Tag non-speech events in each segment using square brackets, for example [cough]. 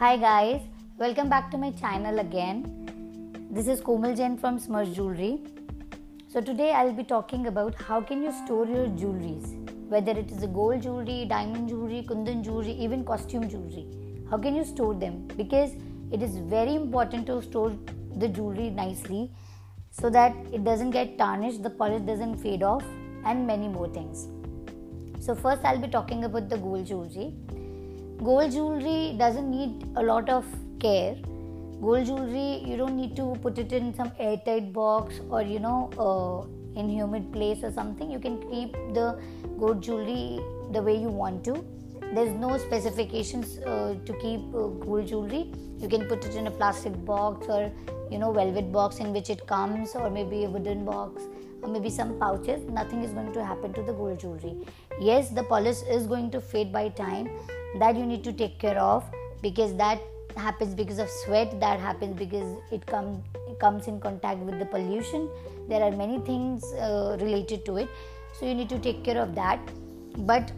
Hi guys, welcome back to my channel again. This is Komal Jain from Smurge Jewelry. So today I'll be talking about how can you store your jewelries, whether it is a gold jewelry, diamond jewelry, kundan jewelry, even costume jewelry. How can you store them? Because it is very important to store the jewelry nicely so that it doesn't get tarnished, the polish doesn't fade off, and many more things. So first I'll be talking about the gold jewelry gold jewelry doesn't need a lot of care. Gold jewelry you don't need to put it in some airtight box or you know uh, in humid place or something. You can keep the gold jewelry the way you want to. There's no specifications uh, to keep uh, gold jewelry. You can put it in a plastic box or you know velvet box in which it comes or maybe a wooden box or maybe some pouches. Nothing is going to happen to the gold jewelry yes the polish is going to fade by time. That you need to take care of because that happens because of sweat. That happens because it comes comes in contact with the pollution. There are many things uh, related to it. So you need to take care of that. But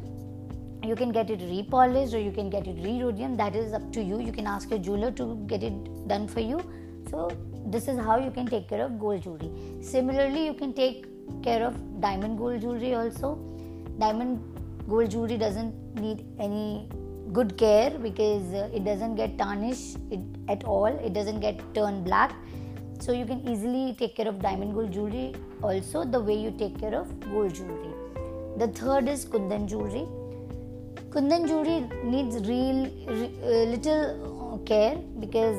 you can get it repolished or you can get it re-rhodium. That is up to you. You can ask your jeweler to get it done for you. So this is how you can take care of gold jewelry. Similarly you can take care of diamond gold jewelry also diamond gold jewelry doesn't need any good care because uh, it doesn't get tarnished at all. It doesn't get turned black. So you can easily take care of diamond gold jewelry also the way you take care of gold jewelry. The third is kundan jewelry. Kundan jewelry needs real uh, little uh, care because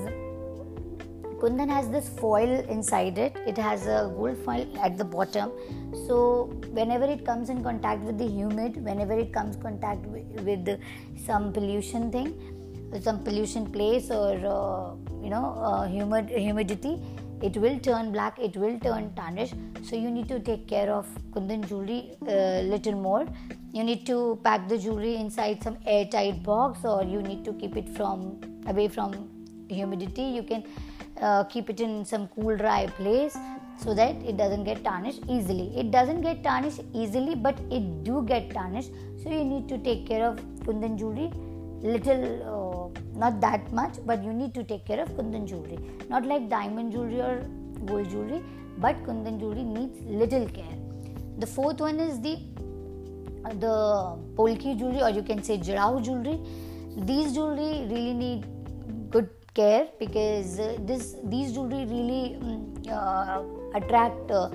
kundan has this foil inside it. It has a gold foil at the bottom. So whenever it comes in contact with the humid whenever it comes contact with, some pollution thing some pollution place or uh, you know uh, humid humidity it will turn black it will turn tarnish so you need to take care of kundan jewelry a uh, little more. You need to pack the jewelry inside some airtight box or you need to keep it from away from humidity. You can uh, keep it in some cool dry place so that it doesn't get tarnished easily. It doesn't get tarnished easily but it do get tarnished. So you need to take care of kundan jewelry. Little uh, not that much but you need to take care of kundan jewelry. Not like diamond jewelry or gold jewelry but kundan jewelry needs little care. The fourth one is the the polki jewelry or you can say jarau jewelry. These jewelry really need care because this these jewelry really um, uh, attract uh,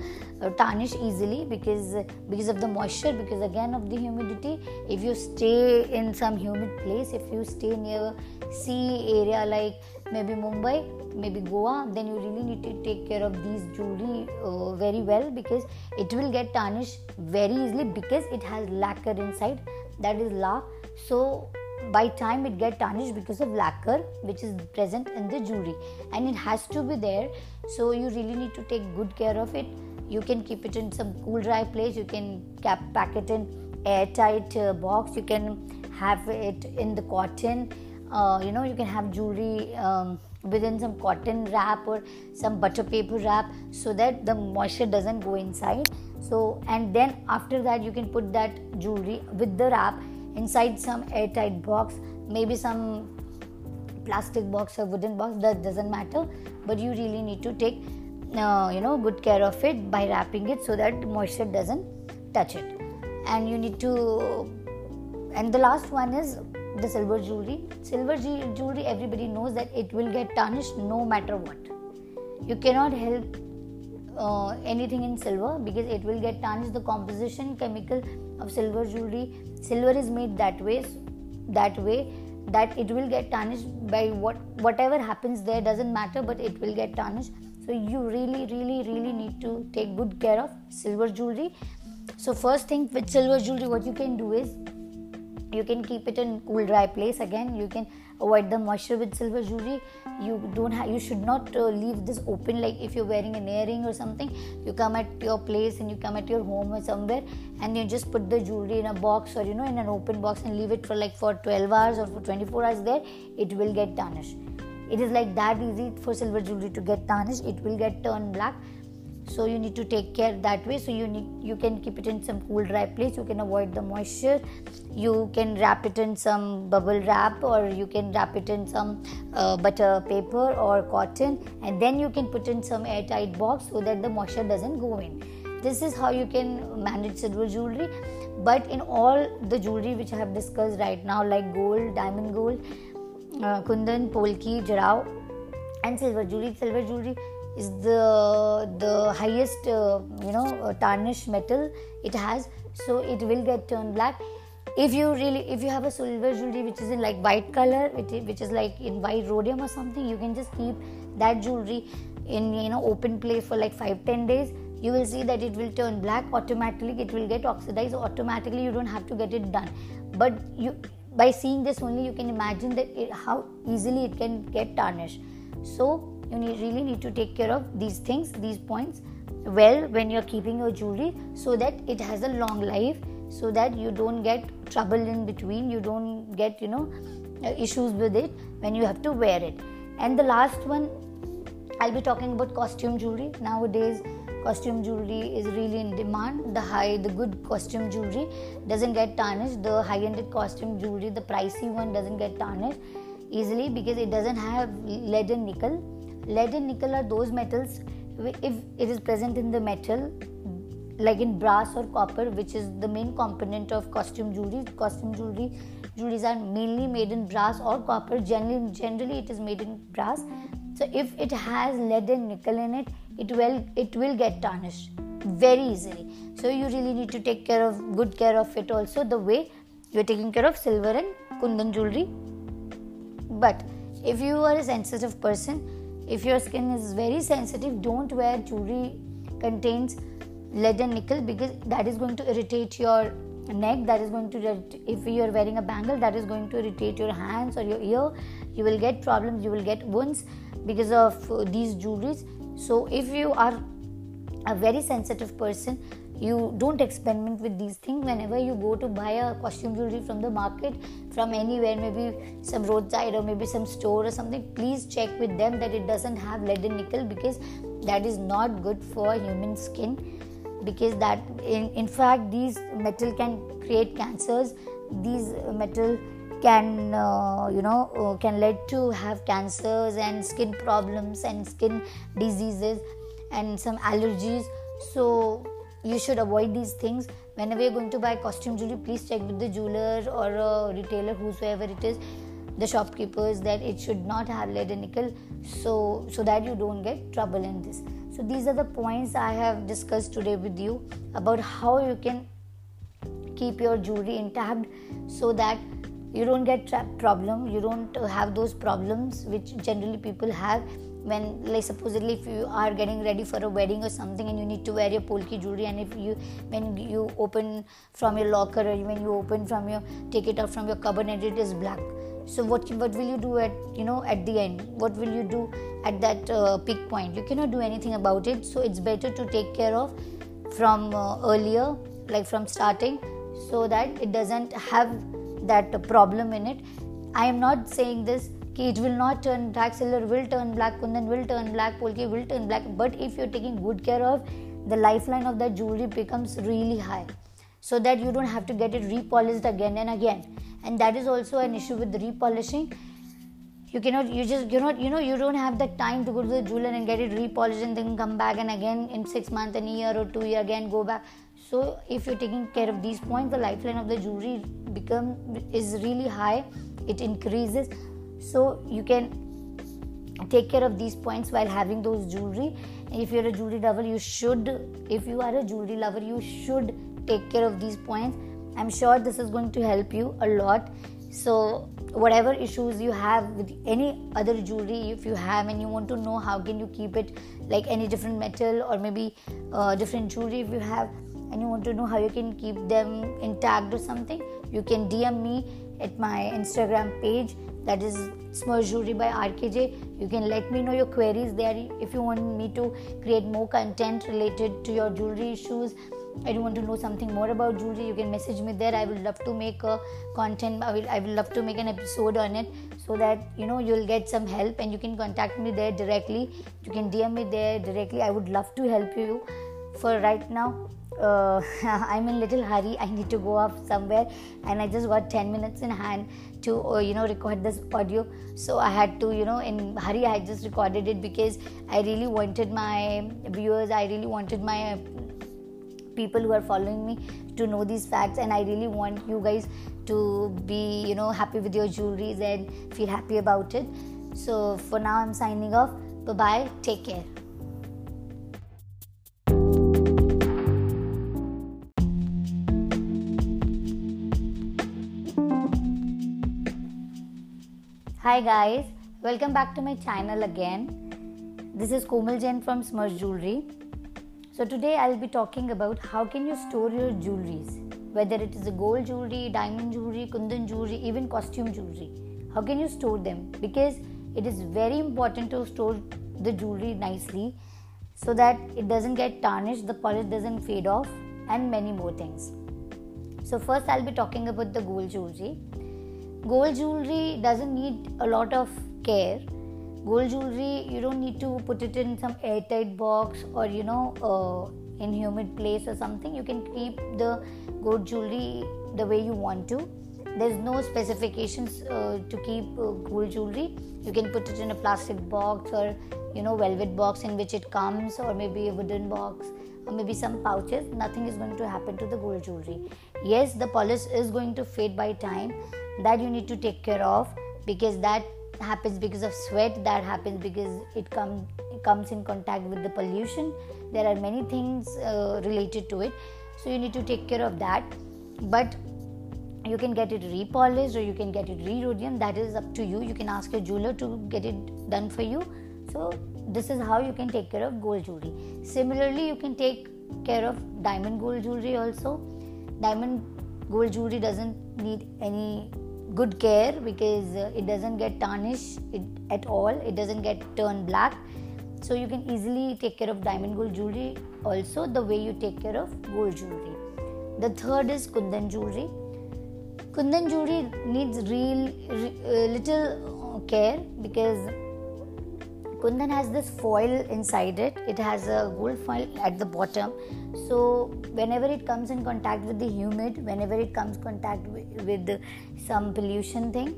tarnish easily because because of the moisture because again of the humidity. If you stay in some humid place if you stay near sea area like maybe mumbai maybe goa then you really need to take care of these jewelry uh, very well because it will get tarnished very easily because it has lacquer inside. That is la so by time it get tarnished because of lacquer which is present in the jewelry. And it has to be there so you really need to take good care of it. You can keep it in some cool dry place. You can cap pack it in airtight uh, box. You can have it in the cotton. Uh, you know you can have jewelry um, within some cotton wrap or some butter paper wrap so that the moisture doesn't go inside. So and then after that you can put that jewelry with the wrap inside some airtight box maybe some plastic box or wooden box that doesn't matter but you really need to take uh, you know good care of it by wrapping it so that moisture doesn't touch it. And you need to and the last one is the silver jewelry. Silver jewelry everybody knows that it will get tarnished no matter what. You cannot help uh, anything in silver because it will get tarnished. The composition chemical of silver jewelry. Silver is made that way that way that it will get tarnished by what whatever happens there doesn't matter but it will get tarnished. So you really really really need to take good care of silver jewelry. So first thing with silver jewelry what you can do is you can keep it in cool dry place. Again you can avoid the moisture with silver jewelry. You don't have you should not uh, leave this open like if you're wearing an earring or something you come at your place and you come at your home or somewhere and you just put the jewelry in a box or you know in an open box and leave it for like for 12 hours or for 24 hours there it will get tarnished. It is like that easy for silver jewelry to get tarnished. It will get turned black so you need to take care that way. So you need you can keep it in some cool dry place. You can avoid the moisture. You can wrap it in some bubble wrap or you can wrap it in some uh, butter paper or cotton. And then you can put in some airtight box so that the moisture doesn't go in. This is how you can manage silver jewelry. But in all the jewelry which i have discussed right now like gold diamond gold uh, kundan polki jarao and silver jewelry silver jewelry is the the highest uh, you know uh, tarnished metal it has. So it will get turned black. If you really if you have a silver jewelry which is in like white color which, which is like in white rhodium or something you can just keep that jewelry in you know open place for like 5 10 days. You will see that it will turn black automatically. It will get oxidized automatically. You don't have to get it done. But you by seeing this only you can imagine that it, how easily it can get tarnished. So you need, really need to take care of these things these points well when you're keeping your jewelry so that it has a long life so that you don't get trouble in between you don't get you know uh, issues with it when you have to wear it. And the last one i'll be talking about costume jewelry. Nowadays costume jewelry is really in demand. The high the good costume jewelry doesn't get tarnished. The high ended costume jewelry the pricey one doesn't get tarnished easily because it doesn't have lead and nickel lead and nickel are those metals if it is present in the metal like in brass or copper which is the main component of costume jewelry. Costume jewelry jewelries are mainly made in brass or copper. Generally generally it is made in brass. So if it has lead and nickel in it it will it will get tarnished very easily. So you really need to take care of good care of it also the way you're taking care of silver and kundan jewelry. But if you are a sensitive person if your skin is very sensitive don't wear jewelry contains lead and nickel because that is going to irritate your neck that is going to if you are wearing a bangle that is going to irritate your hands or your ear. You will get problems you will get wounds because of uh, these jewelries. So if you are a very sensitive person you don't experiment with these things. Whenever you go to buy a costume jewelry from the market from anywhere maybe some roadside or maybe some store or something please check with them that it doesn't have lead and nickel because that is not good for human skin. Because that in, in fact these metal can create cancers. These metal can uh, you know uh, can lead to have cancers and skin problems and skin diseases and some allergies. So you should avoid these things. Whenever you're going to buy costume jewelry please check with the jeweler or a retailer whosoever it is the shopkeepers that it should not have lead and nickel. So so that you don't get trouble in this. So these are the points i have discussed today with you about how you can keep your jewelry intact so that you don't get problem. You don't have those problems which generally people have when like supposedly if you are getting ready for a wedding or something and you need to wear your polki jewelry and if you when you open from your locker or when you open from your take it out from your cupboard and it is black. So what what will you do at you know at the end? What will you do at that uh, peak point? You cannot do anything about it. So it's better to take care of from uh, earlier like from starting so that it doesn't have that problem in it. I am not saying this it will not turn black silver will turn black kundan will turn black polki will turn black. But if you're taking good care of the lifeline of that jewelry becomes really high. So that you don't have to get it repolished again and again. And that is also an issue with the repolishing. You cannot you just you you know you don't have the time to go to the jeweler and get it repolished and then come back and again in six months and a year or two year again go back. So if you're taking care of these points the lifeline of the jewelry become is really high. It increases so you can take care of these points while having those jewelry. If you're a jewelry lover you should if you are a jewelry lover you should take care of these points. I'm sure this is going to help you a lot. So whatever issues you have with any other jewelry if you have and you want to know how can you keep it like any different metal or maybe uh, different jewelry if you have and you want to know how you can keep them intact or something, you can DM me at my Instagram page that is Smurf Jewelry by RKJ. You can let me know your queries there if you want me to create more content related to your jewelry issues. And you want to know something more about jewelry. You can message me there. I will love to make a content. I will i will love to make an episode on it so that you know you'll get some help and you can contact me there directly. You can dm me there directly. I would love to help you for right now uh, [laughs] i'm in little hurry. I need to go off somewhere. And i just got 10 minutes in hand to uh, you know record this audio. So i had to you know in hurry i just recorded it because i really wanted my viewers i really wanted my people who are following me to know these facts. And i really want you guys to be you know happy with your jewelries and feel happy about it. So for now i'm signing off. Bye bye take care Hi guys, welcome back to my channel again. This is Komal Jain from Smurge Jewelry. So today I'll be talking about how can you store your jewelries, whether it is a gold jewelry, diamond jewelry, kundan jewelry, even costume jewelry. How can you store them? Because it is very important to store the jewelry nicely so that it doesn't get tarnished, the polish doesn't fade off, and many more things. So first I'll be talking about the gold jewelry gold jewelry doesn't need a lot of care. Gold jewelry you don't need to put it in some airtight box or you know uh, in humid place or something. You can keep the gold jewelry the way you want to. There's no specifications uh, to keep uh, gold jewelry. You can put it in a plastic box or you know velvet box in which it comes or maybe a wooden box or maybe some pouches. Nothing is going to happen to the gold jewelry yes the polish is going to fade by time. That you need to take care of because that happens because of sweat. That happens because it comes comes in contact with the pollution. There are many things uh, related to it. So you need to take care of that. But you can get it repolished or you can get it re-rhodium. That is up to you. You can ask your jeweler to get it done for you. So this is how you can take care of gold jewelry. Similarly you can take care of diamond gold jewelry also diamond gold jewelry doesn't need any good care because uh, it doesn't get tarnished at all. It doesn't get turned black. So you can easily take care of diamond gold jewelry also the way you take care of gold jewelry. The third is kundan jewelry. Kundan jewelry needs real re, uh, little uh, care because kundan has this foil inside it. It has a gold foil at the bottom. So whenever it comes in contact with the humid whenever it comes contact with, with some pollution thing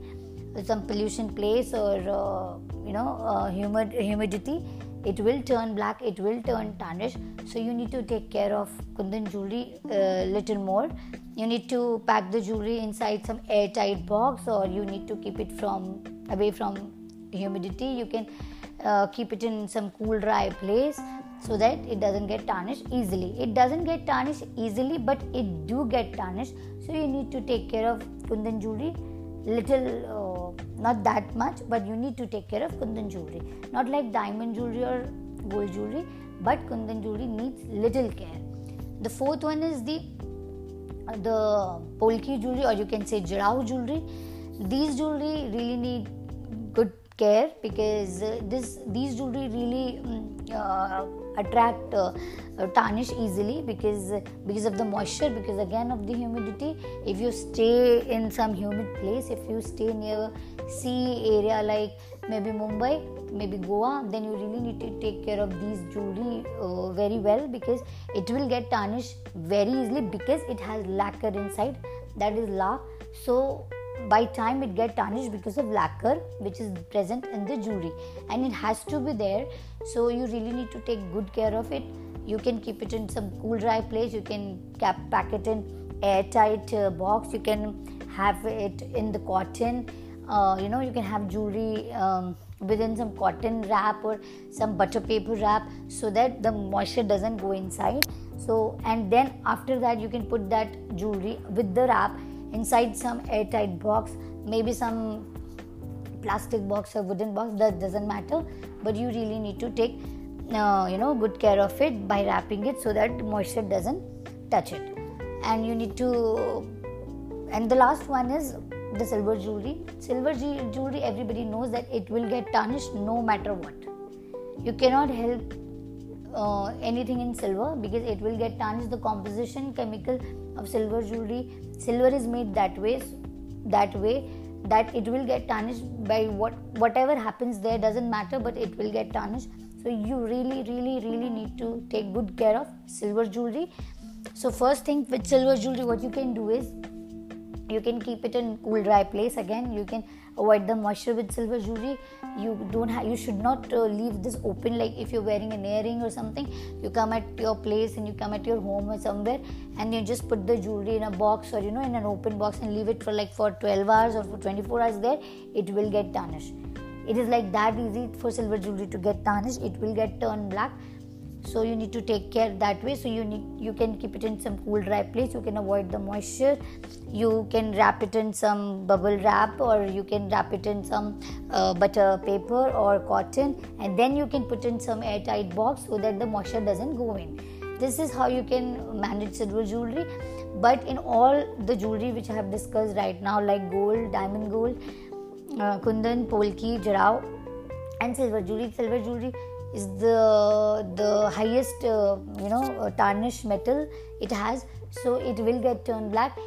some pollution place or uh, you know uh, humid humidity it will turn black it will turn tarnish so you need to take care of kundan jewelry a uh, little more. You need to pack the jewelry inside some airtight box or you need to keep it from away from humidity. You can uh, keep it in some cool dry place so that it doesn't get tarnished easily. It doesn't get tarnished easily but it do get tarnished. So you need to take care of kundan jewelry. Little uh, not that much but you need to take care of kundan jewelry. Not like diamond jewelry or gold jewelry but kundan jewelry needs little care. The fourth one is the the polki jewelry or you can say jarau jewelry. These jewelry really need good care because uh, this these jewelry really um, uh, attract uh, uh, tarnish easily because because of the moisture because again of the humidity. If you stay in some humid place if you stay near sea area like maybe mumbai maybe goa then you really need to take care of these jewelry uh, very well because it will get tarnished very easily because it has lacquer inside. That is la so by time it get tarnished because of lacquer which is present in the jewelry. And it has to be there so you really need to take good care of it. You can keep it in some cool dry place. You can cap pack it in airtight uh, box. You can have it in the cotton. Uh, you know you can have jewelry um, within some cotton wrap or some butter paper wrap so that the moisture doesn't go inside. So and then after that you can put that jewelry with the wrap inside some airtight box maybe some plastic box or wooden box that doesn't matter. But you really need to take uh, you know good care of it by wrapping it so that moisture doesn't touch it. And you need to and the last one is the silver jewelry. Silver jewelry everybody knows that it will get tarnished no matter what. You cannot help uh, anything in silver because it will get tarnished. The composition chemical of silver jewelry. Silver is made that way that way that it will get tarnished by what whatever happens there doesn't matter but it will get tarnished. So you really really really need to take good care of silver jewelry. So first thing with silver jewelry what you can do is you can keep it in cool dry place again. You can avoid the moisture with silver jewelry. You don't have you should not uh, leave this open like if you're wearing an earring or something you come at your place and you come at your home or somewhere and you just put the jewelry in a box or you know in an open box and leave it for like for 12 hours or for 24 hours there it will get tarnished. It is like that easy for silver jewelry to get tarnished. It will get turned black so you need to take care that way. So you need you can keep it in some cool dry place. You can avoid the moisture. You can wrap it in some bubble wrap or you can wrap it in some uh, butter paper or cotton. And then you can put in some airtight box so that the moisture doesn't go in. This is how you can manage silver jewelry. But in all the jewelry which i have discussed right now like gold diamond gold uh, kundan polki jarao and silver jewelry silver jewelry is the the highest uh, you know uh, tarnished metal it has. So it will get turned black.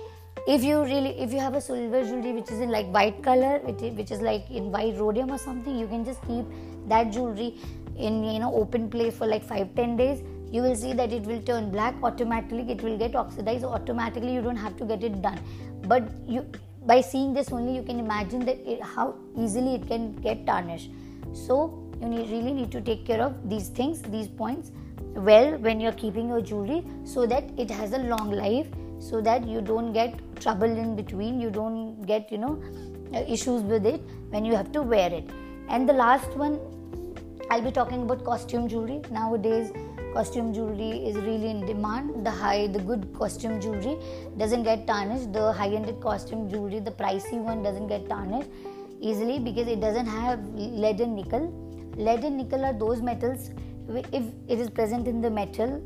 If you really if you have a silver jewelry which is in like white color which is like in white rhodium or something you can just keep that jewelry in you know open place for like 5 10 days. You will see that it will turn black automatically. It will get oxidized automatically. You don't have to get it done. But you by seeing this only you can imagine that it, how easily it can get tarnished. So you need, really need to take care of these things these points well when you're keeping your jewelry so that it has a long life so that you don't get trouble in between you don't get you know uh, issues with it when you have to wear it. And the last one i'll be talking about costume jewelry. Nowadays costume jewelry is really in demand. The high the good costume jewelry doesn't get tarnished. The high ended costume jewelry the pricey one doesn't get tarnished easily because it doesn't have lead and nickel lead and nickel are those metals if it is present in the metal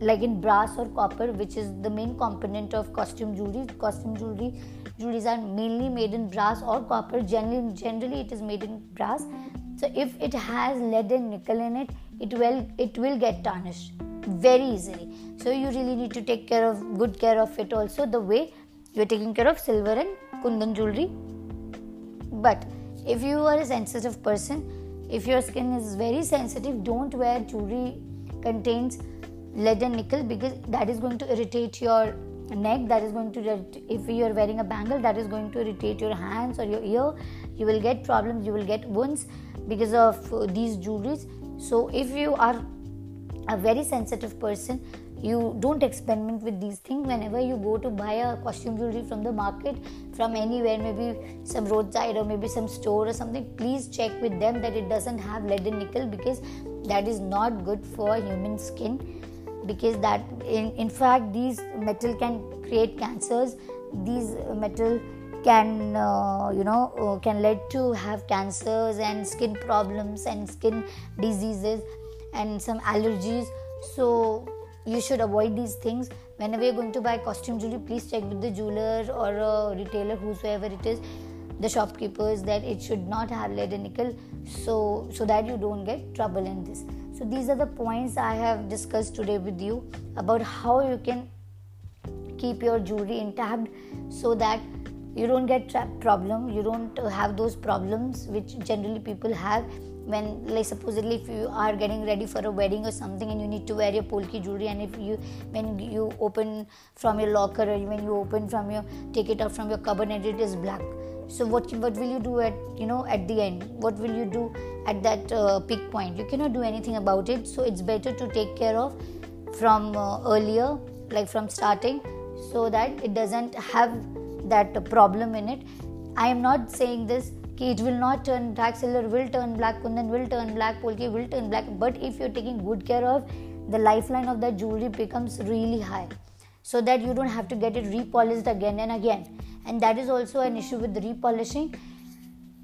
like in brass or copper which is the main component of costume jewelry. Costume jewelry jewelries are mainly made in brass or copper. Generally generally it is made in brass. So if it has lead and nickel in it it will it will get tarnished very easily. So you really need to take care of good care of it also the way you're taking care of silver and kundan jewelry. But if you are a sensitive person if your skin is very sensitive don't wear jewelry contains lead and nickel because that is going to irritate your neck that is going to if you are wearing a bangle that is going to irritate your hands or your ear. You will get problems you will get wounds because of these jewelries. So if you are a very sensitive person you don't experiment with these things. Whenever you go to buy a costume jewelry from the market from anywhere maybe some roadside or maybe some store or something please check with them that it doesn't have lead and nickel because that is not good for human skin. Because that in, in fact these metal can create cancers. These metal can uh, you know uh, can lead to have cancers and skin problems and skin diseases and some allergies. So you should avoid these things. Whenever you're going to buy costume jewelry please check with the jeweler or a retailer whosoever it is the shopkeepers that it should not have lead and nickel so so that you don't get trouble in this. So these are the points i have discussed today with you about how you can keep your jewelry intact so that you don't get tra- problem. You don't have those problems which generally people have when like supposedly if you are getting ready for a wedding or something and you need to wear your polki jewelry and if you when you open from your locker or when you open from your take it out from your cupboard and it is black. So what what will you do at you know at the end? What will you do at that uh, peak point? You cannot do anything about it. So it's better to take care of from uh, earlier like from starting so that it doesn't have that problem in it. I am not saying this it will not turn black silver will turn black kundan will turn black polki will turn black. But if you're taking good care of the lifeline of that jewelry becomes really high. So that you don't have to get it repolished again and again. And that is also an issue with repolishing.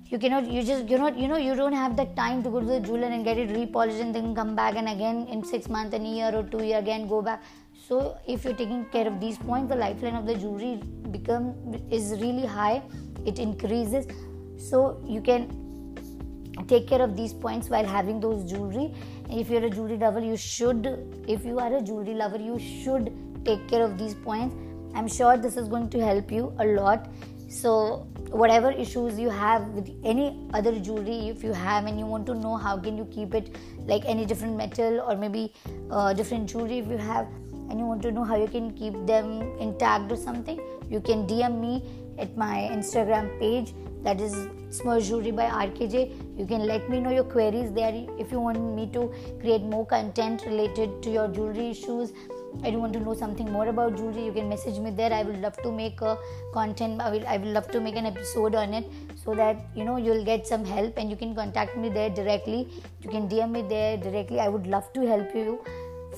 You cannot you just you not you know you don't have the time to go to the jeweler and get it repolished and then come back and again in six months and a year or two year again go back. So if you're taking care of these points the lifeline of the jewelry become is really high. It increases so you can take care of these points while having those jewelry. If you're a jewelry lover you should if you are a jewelry lover you should take care of these points. I'm sure this is going to help you a lot. So whatever issues you have with any other jewelry if you have and you want to know how can you keep it like any different metal or maybe uh, different jewelry if you have and you want to know how you can keep them intact or something you can dm me at my instagram page that is smurf jewelry by rkj you can let me know your queries there if you want me to create more content related to your jewelry issues. And you want to know something more about jewelry you can message me there. I would love to make a content. I will i will love to make an episode on it so that you know you'll get some help and you can contact me there directly. You can dm me there directly. I would love to help you.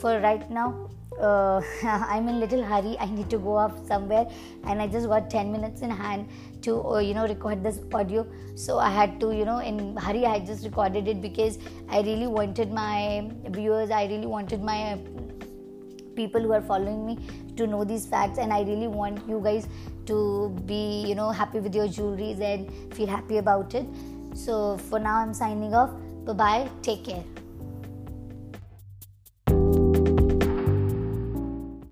For right now uh, [laughs] i'm in little hurry. I need to go off somewhere and i just got 10 minutes in hand to uh, you know record this audio. So i had to you know in hurry i just recorded it because i really wanted my viewers i really wanted my people who are following me to know these facts. And i really want you guys to be you know happy with your jewelries and feel happy about it. So for now i'm signing off. Bye bye take care